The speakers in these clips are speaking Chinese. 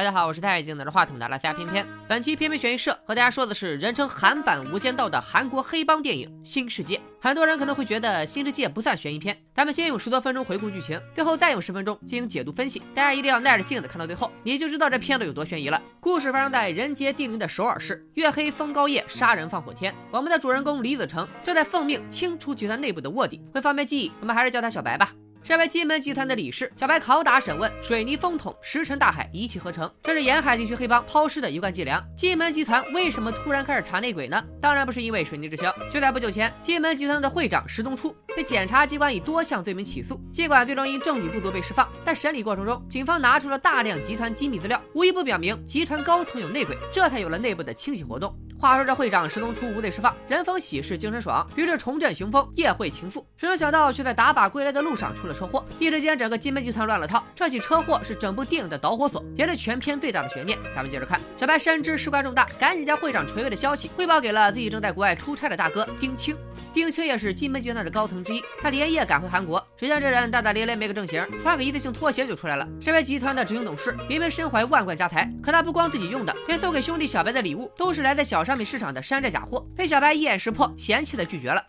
大家好，我是太经拿着话筒的拉斯加偏偏。本期偏偏悬疑社和大家说的是人称韩版《无间道》的韩国黑帮电影《新世界》。很多人可能会觉得《新世界》不算悬疑片，咱们先用十多分钟回顾剧情，最后再用十分钟进行解读分析。大家一定要耐着性子看到最后，你就知道这片子有多悬疑了。故事发生在人杰地灵的首尔市，月黑风高夜，杀人放火天。我们的主人公李子成正在奉命清除集团内部的卧底。为方便记忆，我们还是叫他小白吧。身为金门集团的理事，小白拷打审问，水泥封筒，石沉大海，一气呵成，这是沿海地区黑帮抛尸的一贯伎俩。金门集团为什么突然开始查内鬼呢？当然不是因为水泥滞销。就在不久前，金门集团的会长石东初被检察机关以多项罪名起诉，尽管最终因证据不足被释放，但审理过程中，警方拿出了大量集团机密资料，无一不表明集团高层有内鬼，这才有了内部的清洗活动。话说这会长失踪初无罪释放，人逢喜事精神爽，于是重振雄风，夜会情妇。谁能想到，却在打靶归来的路上出了车祸，一时间整个金门集团乱了套。这起车祸是整部电影的导火索，也是全片最大的悬念。咱们接着看，小白深知事关重大，赶紧将会长垂危的消息汇报给了自己正在国外出差的大哥丁青。丁青也是金门集团的高层之一，他连夜赶回韩国。只见这人大大咧咧没个正形，穿个一次性拖鞋就出来了。身为集团的执行董事，明明身怀万贯家财，可他不光自己用的，连送给兄弟小白的礼物都是来自小商品市场的山寨假货，被小白一眼识破，嫌弃的拒绝了。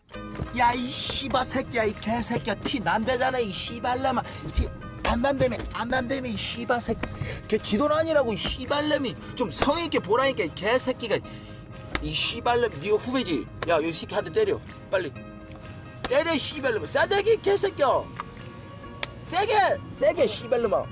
야이씨발새끼야이개새끼야티난대잖아이씨발놈아티안난다며안난다며이씨발새끼걔지도아니라고이씨발놈이좀성의있게보라니까이개새끼가이씨발놈니가후배지야요새끼한대때려빨리 때려 씨발놈아 싸대기 개새끼야 세게 세게 씨발놈아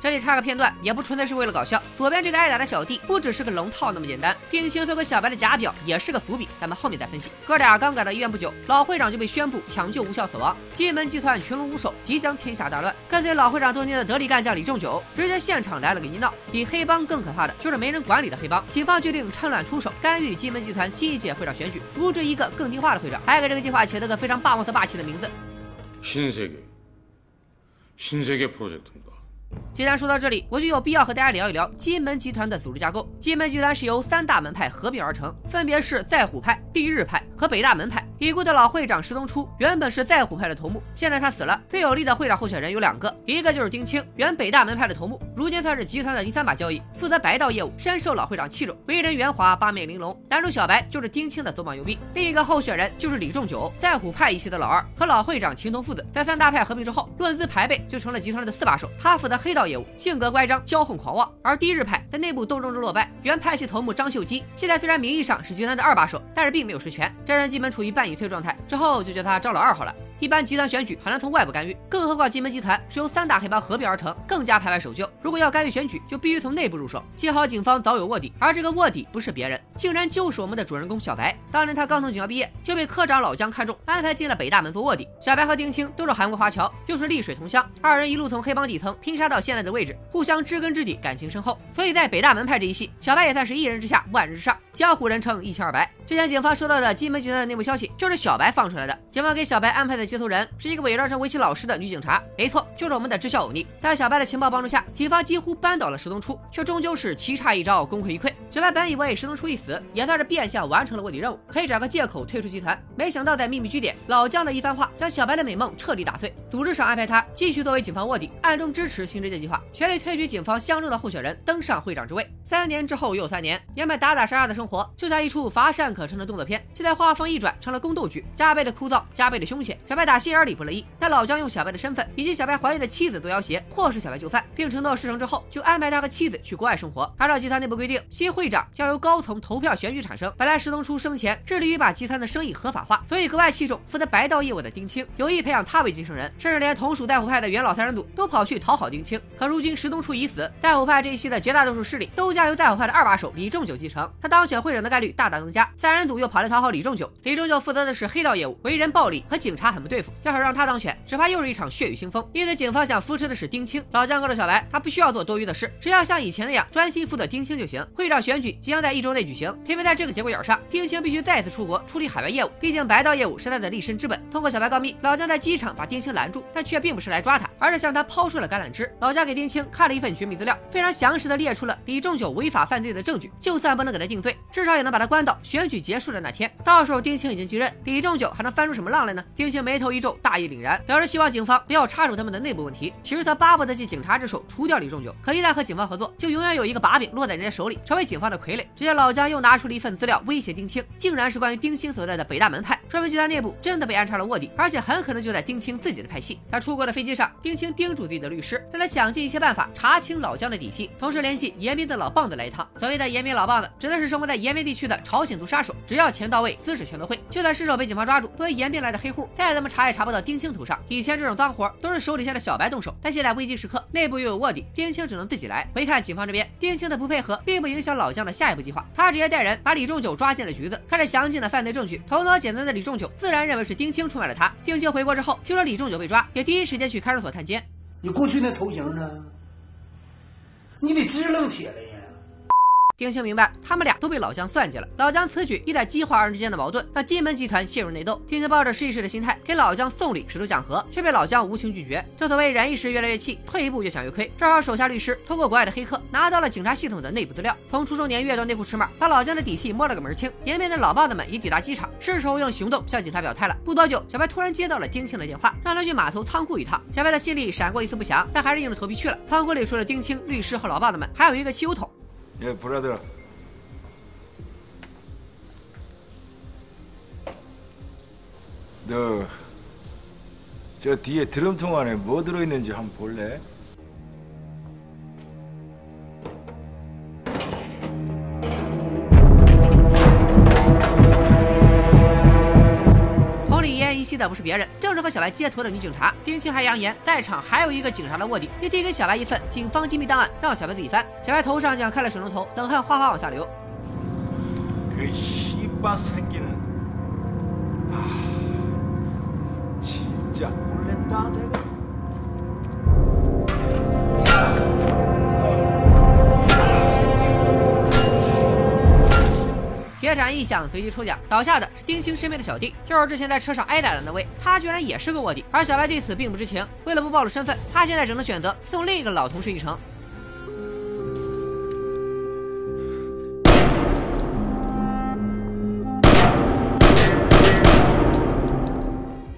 这里插个片段，也不纯粹是为了搞笑。左边这个挨打的小弟，不只是个龙套那么简单。定清松跟小白的假表也是个伏笔，咱们后面再分析。哥俩刚赶到医院不久，老会长就被宣布抢救无效死亡。金门集团群龙无首，即将天下大乱。跟随老会长多年的得力干将李仲久，直接现场来了个一闹。比黑帮更可怕的，就是没人管理的黑帮。警方决定趁乱出手，干预金门集团新一届会长选举，扶植一个更听话的会长，还给这个计划起了个非常霸气霸气的名字。新世界，新世界项目。既然说到这里，我就有必要和大家聊一聊金门集团的组织架构。金门集团是由三大门派合并而成，分别是在虎派、地日派和北大门派。已故的老会长石东初原本是在虎派的头目，现在他死了，最有力的会长候选人有两个，一个就是丁青，原北大门派的头目，如今算是集团的第三把交椅，负责白道业务，深受老会长器重，为人圆滑，八面玲珑。男主小白就是丁青的左膀右臂。另一个候选人就是李仲九，在虎派一系的老二，和老会长情同父子。在三大派合并之后，论资排辈就成了集团的四把手。他负责黑道业务，性格乖张，骄横狂妄。而第一日派在内部斗争中落败，原派系头目张秀基现在虽然名义上是集团的二把手，但是并没有实权，这人基本处于半。隐退状态之后，就叫他张老二好了。一般集团选举很难从外部干预，更何况金门集团是由三大黑帮合并而成，更加排外守旧。如果要干预选举，就必须从内部入手。幸好警方早有卧底，而这个卧底不是别人，竟然就是我们的主人公小白。当年他刚从警校毕业，就被科长老姜看中，安排进了北大门做卧底。小白和丁青都是韩国华侨，又是丽水同乡，二人一路从黑帮底层拼杀到现在的位置，互相知根知底，感情深厚。所以在北大门派这一系，小白也算是一人之下，万人之上，江湖人称一清二白。之前警方收到的金门集团的内幕消息，就是小白放出来的。警方给小白安排的接头人是一个伪装成围棋老师的女警察，没错，就是我们的知校欧尼。在小白的情报帮助下，警方几乎扳倒了石东初，却终究是棋差一招，功亏一篑。小白本以为石东初一死，也算是变相完成了卧底任务，可以找个借口退出集团。没想到在秘密据点，老姜的一番话将小白的美梦彻底打碎。组织上安排他继续作为警方卧底，暗中支持新世界计划，全力推举警方相中的候选人登上会长之位。三年之后又三年，原本打打杀杀的生活，就像一出乏善可称的动作片。现在画风一转，成了宫斗剧，加倍的枯燥，加倍的凶险。小白打心眼里不乐意，但老姜用小白的身份以及小白怀孕的妻子做要挟，迫使小白就范，并承诺事成之后就安排他和妻子去国外生活。按照集团内部规定，新会长将由高层投票选举产生。本来石东初生前致力于把集团的生意合法化，所以格外器重负责白道业务的丁青，有意培养他为继承人，甚至连同属在虎派的元老三人组都跑去讨好丁青。可如今石东初已死，在虎派这一系的绝大多数势力都将由在虎派的二把手李仲久继承，他当选会长的概率大大增加。三人组又跑来讨好李仲九。李仲九负责的是黑道业务，为人暴力，和警察很不对付。要是让他当选，只怕又是一场血雨腥风。因此，警方想扶持的是丁青。老姜告诉小白，他不需要做多余的事，只要像以前那样专心负责丁青就行。会长选举即将在一周内举行，偏偏在这个节骨眼上，丁青必须再次出国处理海外业务。毕竟白道业务是他的立身之本。通过小白告密，老姜在机场把丁青拦住，但却并不是来抓他，而是向他抛出了橄榄枝。老姜给丁青看了一份绝密资料，非常详实的列出了李仲九违法犯罪的证据。就算不能给他定罪，至少也能把他关到选举。举结束的那天，到时候丁青已经继任，李仲九还能翻出什么浪来呢？丁青眉头一皱，大义凛然，表示希望警方不要插手他们的内部问题。其实他巴不得借警察之手除掉李仲九，可一旦和警方合作，就永远有一个把柄落在人家手里，成为警方的傀儡。只见老姜又拿出了一份资料威胁丁青，竟然是关于丁青所在的北大门派，说明集团内部真的被安插了卧底，而且很可能就在丁青自己的派系。在出国的飞机上，丁青叮嘱自己的律师，让他想尽一切办法查清老姜的底细，同时联系延边的老棒子来一趟。所谓的延边老棒子，指的是生活在延边地区的朝鲜族杀手，只要钱到位，姿势全都会。就算失手被警方抓住，作为延边来的黑户，再怎么查也查不到丁青头上。以前这种脏活都是手底下的小白动手，但现在危机时刻，内部又有卧底，丁青只能自己来。回看警方这边，丁青的不配合并不影响老姜的下一步计划，他直接带人把李仲九抓进了局子，看着详尽的犯罪证据，头脑简单的李仲九自然认为是丁青出卖了他。丁青回国之后，听说李仲九被抓，也第一时间去看守所探监。你过去那头型呢？你得支棱起来！丁青明白，他们俩都被老姜算计了。老姜此举意在激化二人之间的矛盾，让金门集团陷入内斗。丁青抱着试一试的心态给老姜送礼，试图讲和，却被老姜无情拒绝。正所谓忍一时越来越气，退一步越想越亏。正好手下律师通过国外的黑客拿到了警察系统的内部资料，从出生年月到内裤尺码，把老姜的底细摸了个门清。延边的老棒子们已抵达机场，是时候用行动向警察表态了。不多久，小白突然接到了丁青的电话，让他去码头仓库一趟。小白的心里闪过一丝不祥，但还是硬着头皮去了。仓库里除了丁青、律师和老棒子们，还有一个汽油桶。 예, 브라더. 너, 저 뒤에 드럼통 안에 뭐 들어있는지 한번 볼래? 的不是别人，正是和小白接头的女警察。丁青还扬言，在场还有一个警察的卧底，并递给小白一份警方机密档案，让小白自己翻。小白头上像开了水龙头，冷汗哗哗往下流。铁铲一响，随即抽奖，倒下的是丁青身边的小弟，就是之前在车上挨打的那位。他居然也是个卧底，而小白对此并不知情。为了不暴露身份，他现在只能选择送另一个老同事一程。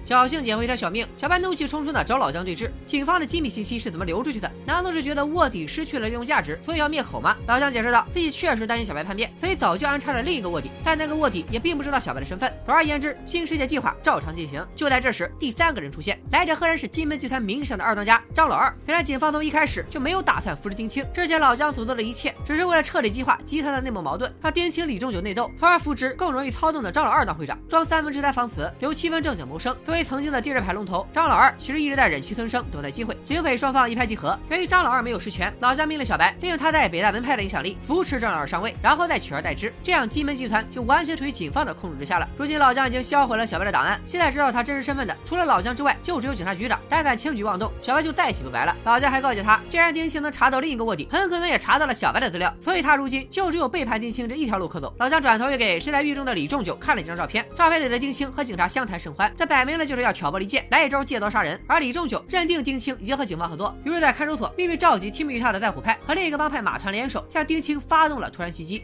侥幸捡回一条小命，小白怒气冲冲的找老姜对峙。警方的机密信息是怎么流出去的？难道是觉得卧底失去了利用价值，所以要灭口吗？老姜解释道，自己确实担心小白叛变，所以早就安插了另一个卧底，但那个卧底也并不知道小白的身份。总而言之，新世界计划照常进行。就在这时，第三个人出现，来者赫然是金门集团名声的二当家张老二。原来警方从一开始就没有打算扶持丁青，之前老姜所做的一切，只是为了彻底激化集团的内部矛盾，让丁青、李仲九内斗，从而扶植更容易操纵的张老二当会长，装三分痴呆防死，留七分正经谋生。作为曾经的地质派龙头，张老二其实一直在忍气吞声，等待机会。警匪双方一拍即合。由于张老二没有实权，老姜命令小白利用他在北大门派的影响力，扶持张老二上位，然后再取而代之，这样金门集团就完全处于警方的控制之下了。如今老姜已经销毁了小白的档案，现在知道他真实身份的，除了老姜之外，就只有警察局长。但敢轻举妄动，小白就再起不白了。老姜还告诫他，既然丁青能查到另一个卧底，很可能也查到了小白的资料，所以他如今就只有背叛丁青这一条路可走。老姜转头又给身在狱中的李仲九看了几张照片，照片里的丁青和警察相谈甚欢，这摆明了就是要挑拨离间，来一招借刀杀人。而李仲九认定丁青已经和警方合作，于是，在看守所秘密召集听命于他的在虎派和另一个帮派马团联手，向丁青发动了突然袭击。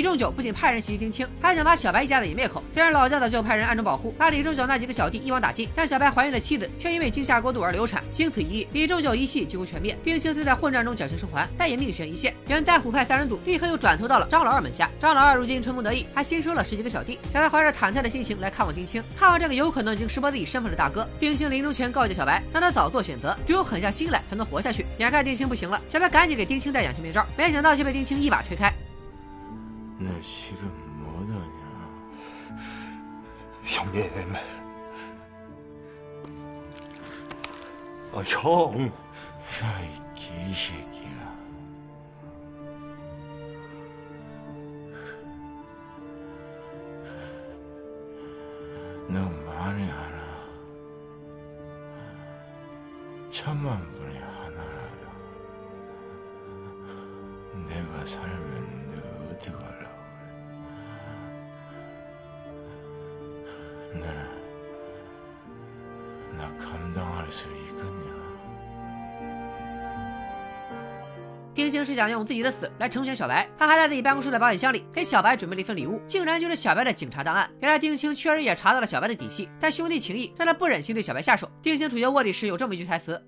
李仲九不仅派人袭击丁青，还想把小白一家子也灭口。虽然老姜早就派人暗中保护，把李仲九那几个小弟一网打尽，但小白怀孕的妻子却因为惊吓过度而流产，经此一役，李仲九一系几乎全灭。丁青虽在混战中侥幸生还，但也命悬一线。原在虎派三人组立刻又转投到了张老二门下。张老二如今春风得意，还新收了十几个小弟。小白怀着忐忑的心情来看望丁青，看望这个有可能已经识破自己身份的大哥。丁青临终前告诫小白，让他早做选择，只有狠下心来才能活下去。眼看丁青不行了，小白赶紧给丁青戴氧气面罩，没想到却被丁青一把推开。 너 지금 뭐하냐? 형님. 아, 형. 야 이 개새끼야. 너 만에 하나, 천만 丁青是想用自己的死来成全小白，他还在自己办公室的保险箱里给小白准备了一份礼物，竟然就是小白的警察档案。原来丁青确实也查到了小白的底细，但兄弟情谊让他不忍心对小白下手。丁青处决卧底时有这么一句台词：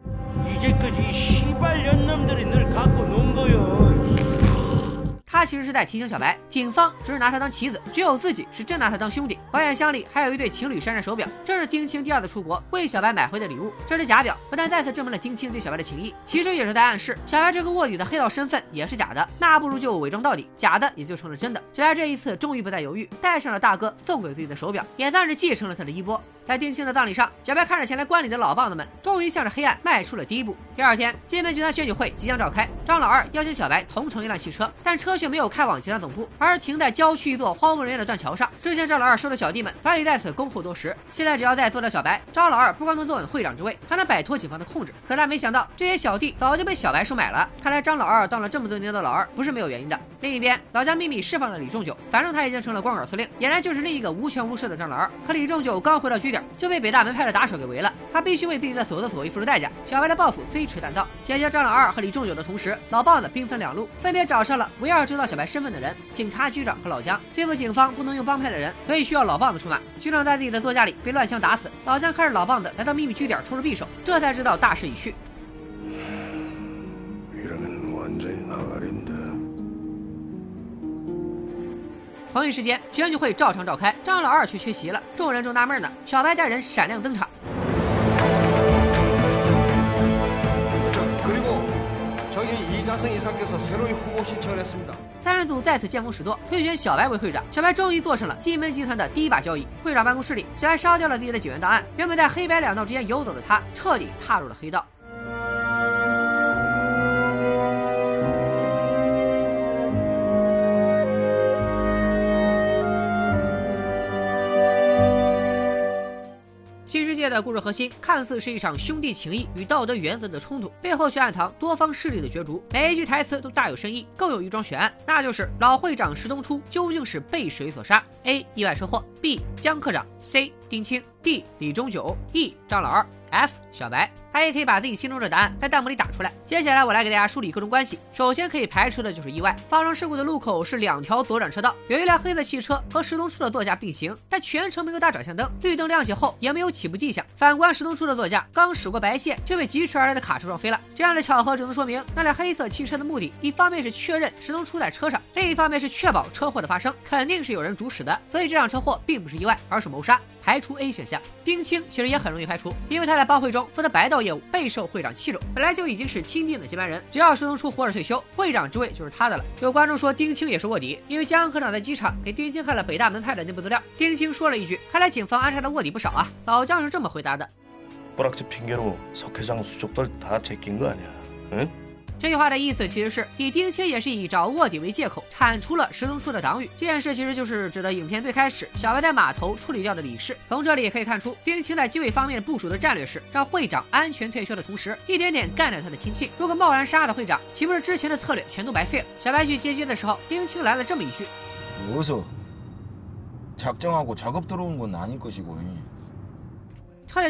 他其实是在提醒小白，警方只是拿他当棋子，只有自己是真拿他当兄弟。保险箱里还有一对情侣山寨手表，这是丁青第二次出国为小白买回的礼物。这只假表不但再次证明了丁青对小白的情谊，其实也是在暗示小白这个卧底的黑道身份也是假的。那不如就伪装到底，假的也就成了真的。小白这一次终于不再犹豫，戴上了大哥送给自己的手表，也算是继承了他的衣钵。在丁青的葬礼上，小白看着前来观礼的老棒子们，终于向着黑暗迈出了第一步。第二天，金门集团选举会即将召开，张老二邀请小白同乘一辆汽车，但车却没有开往其他总部，而是停在郊区一座荒无人烟的断桥上。之前张老二收的小弟们早已在此恭候多时，现在只要再做掉小白，张老二不光能坐稳会长之位，还能摆脱警方的控制。可他没想到，这些小弟早就被小白收买了。看来张老二当了这么多年的老二，不是没有原因的。另一边，老姜秘密释放了李仲九，反正他已经成了光杆司令，俨然就是另一个无权无势的张老二。可李仲九刚回到据点，就被北大门派的打手给围了，他必须为自己的所作所为付出代价。小白的报复虽迟但到，解决张老二和李仲九的同时，老豹子兵分两路，分别找上了唯二知要小白身份的人，警察局长和老姜。对付警方不能用帮派的人，所以需要老棒子出马。局长在自己的座驾里被乱枪打死，老姜看着老棒子来到秘密据点出示匕首，这才知道大势已去。同一时间，选举会照常召开，张老二却缺席了。众人正纳闷呢，小白带人闪亮登场。이자성 이사께서 새로이 후보 신청을 했습니다. 三人组再次见风使舵，推选小白为会长。小白终于做成了金门集团的第一把交椅。会长办公室里，小白烧掉了自己的警员档案。原本在黑白两道之间游走的他，彻底踏入了黑道。 的故事核心看似是一场兄弟情谊与道德原则的冲突，背后却暗藏多方势力的角逐。每一句台词都大有深意，更有一桩悬案，那就是老会长石东初究竟是被谁所杀？A. 意外车祸，B. 江科长，C. 丁青，D. 李中九，E. 张老二。F 小白，他也可以把自己心中的答案在弹幕里打出来。接下来我来给大家梳理各种关系。首先可以排除的就是意外，发生事故的路口是两条左转车道，有一辆黑色汽车和石东初的座驾并行，但全程没有打转向灯，绿灯亮起后也没有起步迹象。反观石东初的座驾刚驶过白线，就被疾驰而来的卡车撞飞了。这样的巧合只能说明那辆黑色汽车的目的，一方面是确认石东初在车上，另一方面是确保车祸的发生肯定是有人主使的，所以这场车祸并不是意外，而是谋杀。排除 A 选项，丁青其实也很容易排除，因为他在帮会中负责白道业务，备受会长器重，本来就已经是钦定的接班人，只要石东初活着退休，会长职位就是他的了。有观众说丁青也是卧底，因为江科长在机场给丁青看了北大门派的内部资料，丁青说了一句：“看来警方安插的卧底不少啊。”老姜是这么回答的。这句话的意思其实是以丁青也是以找卧底为借口铲除了石东初的党羽。这件事其实就是指的影片最开始小白在码头处理掉的李氏。从这里也可以看出，丁青在机位方面部署的战略是让会长安全退休的同时，一点点干掉他的亲戚。如果贸然杀了会长，岂不是之前的策略全都白费了？小白去接机的时候，丁青来了这么一句：“我说，작정하고작업들어온건아닌것이 고。 ”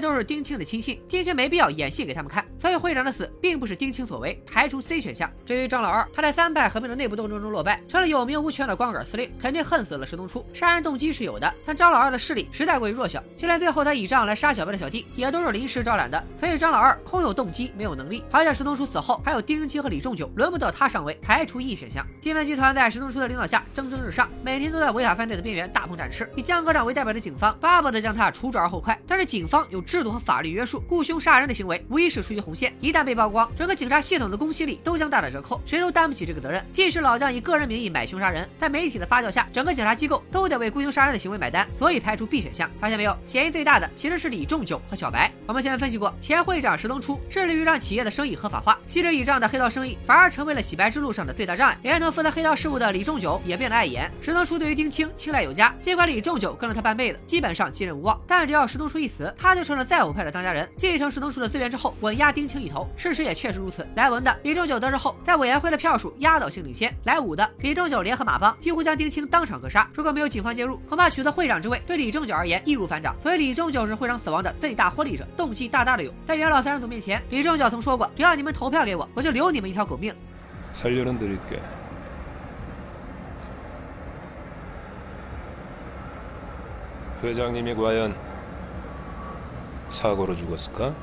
都是丁青的亲信，丁青没必要演戏给他们看。所以会长的死并不是丁青所为，排除 C 选项。至于张老二，他在三派合并的内部斗争中落败，成了有名无权的光杆司令，肯定恨死了石东初。杀人动机是有的，但张老二的势力实在过于弱小，就连最后他倚仗来杀小白的小弟，也都是临时招揽的。所以张老二空有动机，没有能力。好在石东初死后，还有丁青和李仲九，轮不到他上位，排除 E 选项。金门集团在石东初的领导下蒸蒸日上，每天都在违法犯罪的边缘大鹏展翅。以江科长为代表的警方巴不得将他除之而后快，但是警方有制度和法律约束，雇凶杀人的行为无疑是出于红线，一旦被曝光，整个警察系统的公信力都将大打折扣，谁都担不起这个责任。即使老将以个人名义买凶杀人，在媒体的发酵下，整个警察机构都得为雇凶杀人的行为买单，所以排除 B 选项。发现没有，嫌疑最大的其实是李仲九和小白。我们前面分析过，前会长石东初致力于让企业的生意合法化，昔日倚仗的黑道生意反而成为了洗白之路上的最大障碍。连同负责黑道事务的李仲九也变得碍眼。石东初对于丁青青睐有加，尽管李仲九跟了他半辈子，基本上继任无望，但只要石东初一死，他就成了在虎派的当家人，继承石东初的资源之后，稳压丁。丁青一头。事实也确实如此。来文的李正九得知后，在委员会的票数压倒性领先；来武的李正九联合马帮，几乎将丁青当场格杀。如果没有警方介入，恐怕取得会长之位对李正九而言易如反掌。所以李正九是会长死亡的最大获利者，动机大大的有。在元老三人组面前，李正九曾说过：“只要你们投票给我，我就留你们一条狗命。” 살려는드릴게 회장님이 과연 사고로 죽었을까?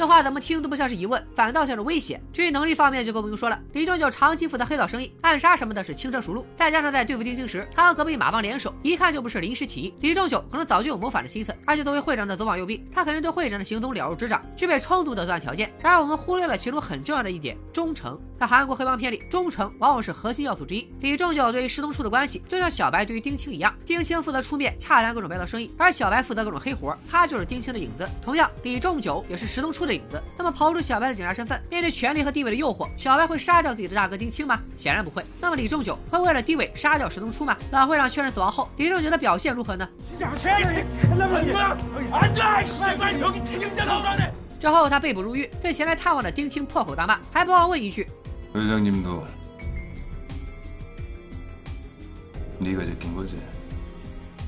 这话怎么听都不像是疑问，反倒像是威胁。至于能力方面，就更不用说了。李正九长期负责黑道生意，暗杀什么的是轻车熟路。再加上在对付丁青时，他和隔壁马帮联手，一看就不是临时起意。李正九可能早就有谋反的心思，而且作为会长的左膀右臂，他肯定对会长的行踪了如指掌，具备充足的作案条件。然而我们忽略了其中很重要的一点：忠诚。在韩国黑帮片里，忠诚往往是核心要素之一。李正九对于石东初的关系，就像小白对于丁青一样，丁青负责出面洽谈各种白道生意，而小白负责各种黑活，他就是丁青的影子。同样，李仲九也是石东初的影子。那么刨除小白的警察身份，面对权力和地位的诱惑，小白会杀掉自己的大哥丁青吗？显然不会。那么李仲九会为了地位杀掉石东初吗？老会长确认死亡后，李仲九的表现如何呢？之后他被捕入狱，对前来探望的丁青破口大骂，还不忘问一句。 회장님도 네가 제낀 거지?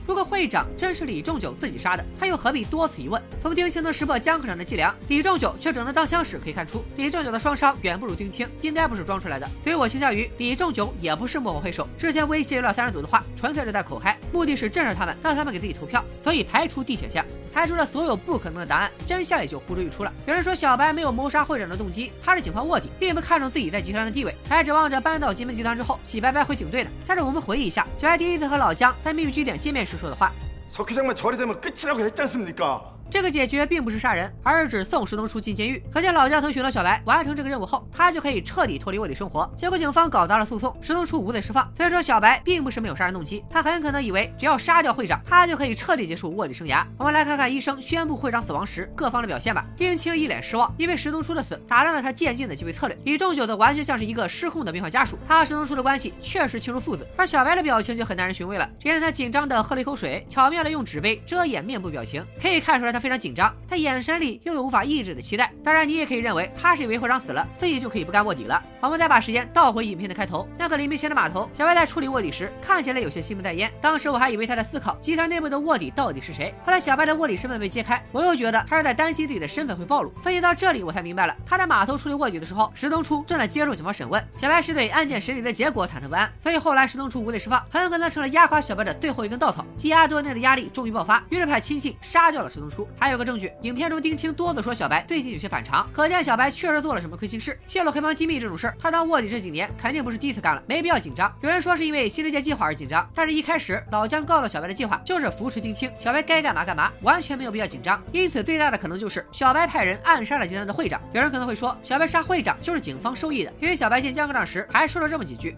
如果会长真是李仲九自己杀的，他又何必多此一问？从丁青能识破江科长的伎俩，李仲九却只能当枪使，可以看出李仲九的双伤远不如丁青，应该不是装出来的。所以我倾向于李仲九也不是幕后黑手，之前威胁了三人组的话，纯粹是在口嗨，目的是震慑他们，让他们给自己投票。所以排除 D 选项，排除了所有不可能的答案，真相也就呼之欲出了。有人说小白没有谋杀会长的动机，他是警方卧底，并不看重自己在集团的地位，还指望着搬到金门集团之后洗白白回警队呢。但是我们回忆一下，小白第一次和老姜在秘密据点见面时 说的话。 석 회장만 처리되면 끝이라고 했지 않습니까? 这个解决并不是杀人，而是指送石东出进监狱。可见老姜曾许诺小白，完成这个任务后，他就可以彻底脱离卧底生活。结果警方搞砸了诉讼，石东出无罪释放。所以说小白并不是没有杀人动机，他很可能以为只要杀掉会长，他就可以彻底结束卧底生涯。我们来看看医生宣布会长死亡时各方的表现吧。丁青一脸失望，因为石东出的死打乱了他渐进的击溃策略。李仲九则完全像是一个失控的病患家属，他和石东出的关系确实亲如父子。而小白的表情就很耐人寻味了，只见他紧张的喝了一口水，巧妙的用纸杯遮掩面部表情，可以看出来他非常紧张。他眼神里又有无法抑制的期待。当然，你也可以认为他是以为会长死了，自己就可以不干卧底了。我们再把时间倒回影片的开头，那个黎明前的码头，小白在处理卧底时看起来有些心不在焉。当时我还以为他在思考集团内部的卧底到底是谁。后来小白的卧底身份被揭开，我又觉得他是在担心自己的身份会暴露。分析到这里，我才明白了，他在码头处理卧底的时候，石东初正在接受警方审问。小白是对案件审理的结果忐忑不安，所以后来石东初无罪释放，很可能成了压垮小白的最后一根稻草。积压多年的压力终于爆发，于是派亲信杀掉了石东初。还有个证据，影片中丁青多次说小白最近有些反常，可见小白确实做了什么亏心事。泄露黑帮机密这种事儿，他当卧底这几年肯定不是第一次干了，没必要紧张。有人说是因为新世界计划而紧张，但是一开始老姜告诉小白的计划就是扶持丁青，小白该干嘛干嘛，完全没有必要紧张。因此最大的可能就是小白派人暗杀了集团的会长。有人可能会说，小白杀会长就是警方授意的，因为小白见姜科长时还说了这么几句。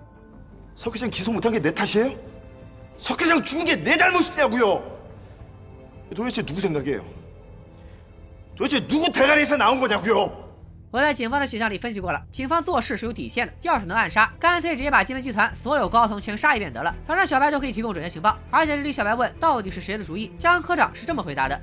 석 회장 기소 못한 게 내 탓이에요? 석 회장 죽은 게 내 잘못이냐고요? 도대체 누구 생각이에요? 도대체 누구 대가리에서 나온 거냐고요? 我在警方的形象里分析过了，警方做事是有底线的，要是能暗杀，干脆直接把金门集团所有高层全杀一遍得了，反正小白都可以提供准确情报。而且这里小白问到底是谁的主意，姜科长是这么回答的。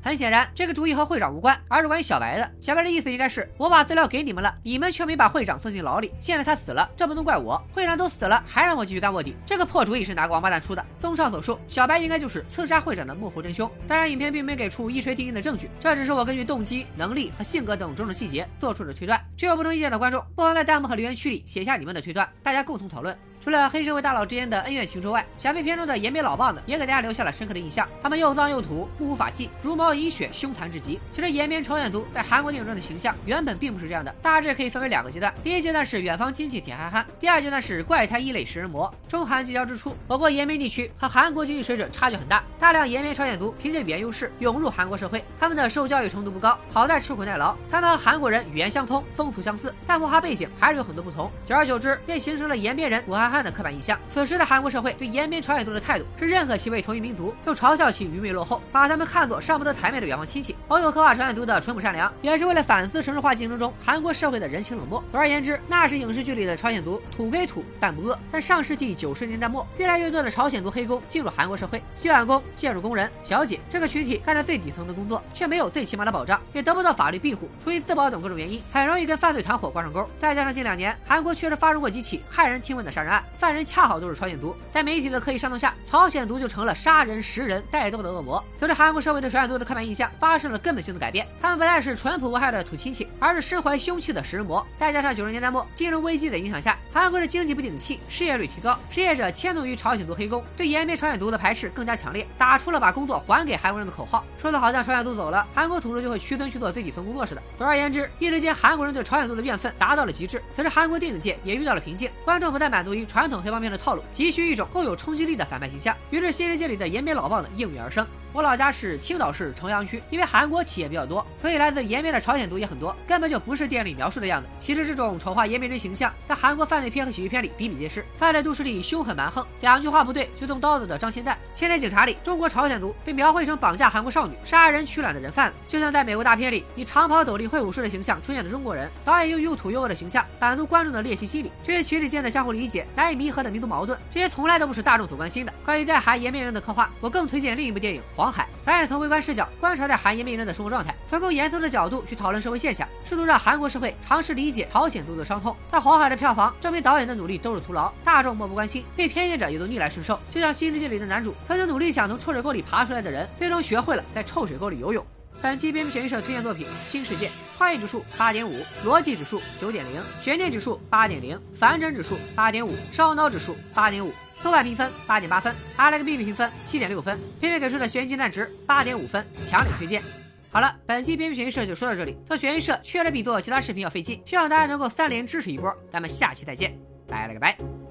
很显然，这个主意和会长无关，而是关于小白的。小白的意思应该是：我把资料给你们了，你们却没把会长送进牢里。现在他死了，这不能怪我。会长都死了，还让我继续干卧底。这个破主意是哪个王八蛋出的？综上所述，小白应该就是刺杀会长的幕后真凶。当然，影片并没给出一锤定音的证据，这只是我根据动机、能力和性格等种种细节做出的推断。持有不同意见的观众不妨在弹幕和留言区里写下你们的推断，大家共同讨论。除了黑社会大佬之间的恩怨情仇外，小废片中的延边老棒子也给大家留下了深刻的印象。他们又脏又土，目无法纪，茹毛饮血，凶残至极。其实延边朝鲜族在韩国电影中的形象原本并不是这样的，大致可以分为两个阶段。第一阶段是远方亲戚铁憨憨，第二阶段是怪胎异类食人魔。中韩结交之初，我国延边地区和韩国经济水准差距很大，大量延边朝鲜族凭借语言优势涌入韩国社会，他们的受教育程度不高，好在吃苦耐劳。他们和韩国人语言相通，风俗相似，但文化背景还是有很多不同。久而久之，便形成了延边人苦憨的刻板印象。此时的韩国社会对延边朝鲜族的态度是认可其为同一民族，又嘲笑其愚昧落后，把他们看作上不得台面的远方亲戚。网友刻画朝鲜族的淳朴善良，也是为了反思城市化进程中韩国社会的人情冷漠。总而言之，那是影视剧里的朝鲜族土归土，但不饿。但上世纪九十年代末，越来越多的朝鲜族黑工进入韩国社会，洗碗工、建筑工人、小姐这个群体干着最底层的工作，却没有最起码的保障，也得不到法律庇护。出于自保等各种原因，很容易跟犯罪团伙挂上钩。再加上近两年韩国确实发生过几起骇人听闻的杀人案，犯人恰好都是朝鲜族，在媒体的刻意煽动下，朝鲜族就成了杀人食人带动的恶魔。随着韩国社会对朝鲜族的刻板印象发生了根本性的改变，他们不再是淳朴无害的土亲戚，而是身怀凶器的食人魔。再加上九十年代末金融危机的影响下，韩国的经济不景气，失业率提高，失业者迁怒于朝鲜族黑工，对延边朝鲜族的排斥更加强烈，打出了把工作还给韩国人的口号，说的好像朝鲜族走了，韩国土著就会屈尊去做最底层工作似的。总而言之，一时间韩国人对朝鲜族的怨愤达到了极致。此时韩国电影界也遇到了瓶颈，观众不再满足于传统黑帮片的套路，急需一种更有冲击力的反派形象，于是新世界里的延边老棒子应运而生。我老家是青岛市城阳区，因为韩国企业比较多，所以来自延边的朝鲜族也很多，根本就不是电影里描述的样子。其实这种丑化延边人形象，在韩国犯罪片和喜剧片里比比皆是。犯罪都市里凶狠蛮横，两句话不对就动刀子的张骞蛋；千年警察里，中国朝鲜族被描绘成绑架韩国少女、杀人取卵的人贩子。就像在美国大片里，以长袍斗笠会武术的形象出现的中国人，导演用又土又恶的形象满足观众的猎奇心理。这些群体间的相互理解、难以弥合的民族矛盾，这些从来都不是大众所关心的。关于在韩延边人的刻画，我更推荐另一部电影《黄海》，导演从微观视角观察在韩延边人的生活状态，从更严肃的角度去讨论社会现象，试图让韩国社会尝试理解朝鲜族的伤痛。但黄海的票房证明导演的努力都是徒劳，大众漠不关心，被偏见者也都逆来顺受。就像《新世界》里的男主，曾经努力想从臭水沟里爬出来的人，最终学会了在臭水沟里游泳。本期编剧选映社推荐作品《新世界》，创意指数八点五，逻辑指数九点零，悬念指数八点零，反转指数八点五，烧脑指数八点五。豆瓣评分八点八分，阿莱个 B B 评分七点六分，片片给出的悬疑蛋值八点五分，强烈推荐。好了，本期编剧悬疑社就说到这里。做悬疑社确实比做其他视频要费劲，希望大家能够三连支持一波。咱们下期再见，拜了个拜。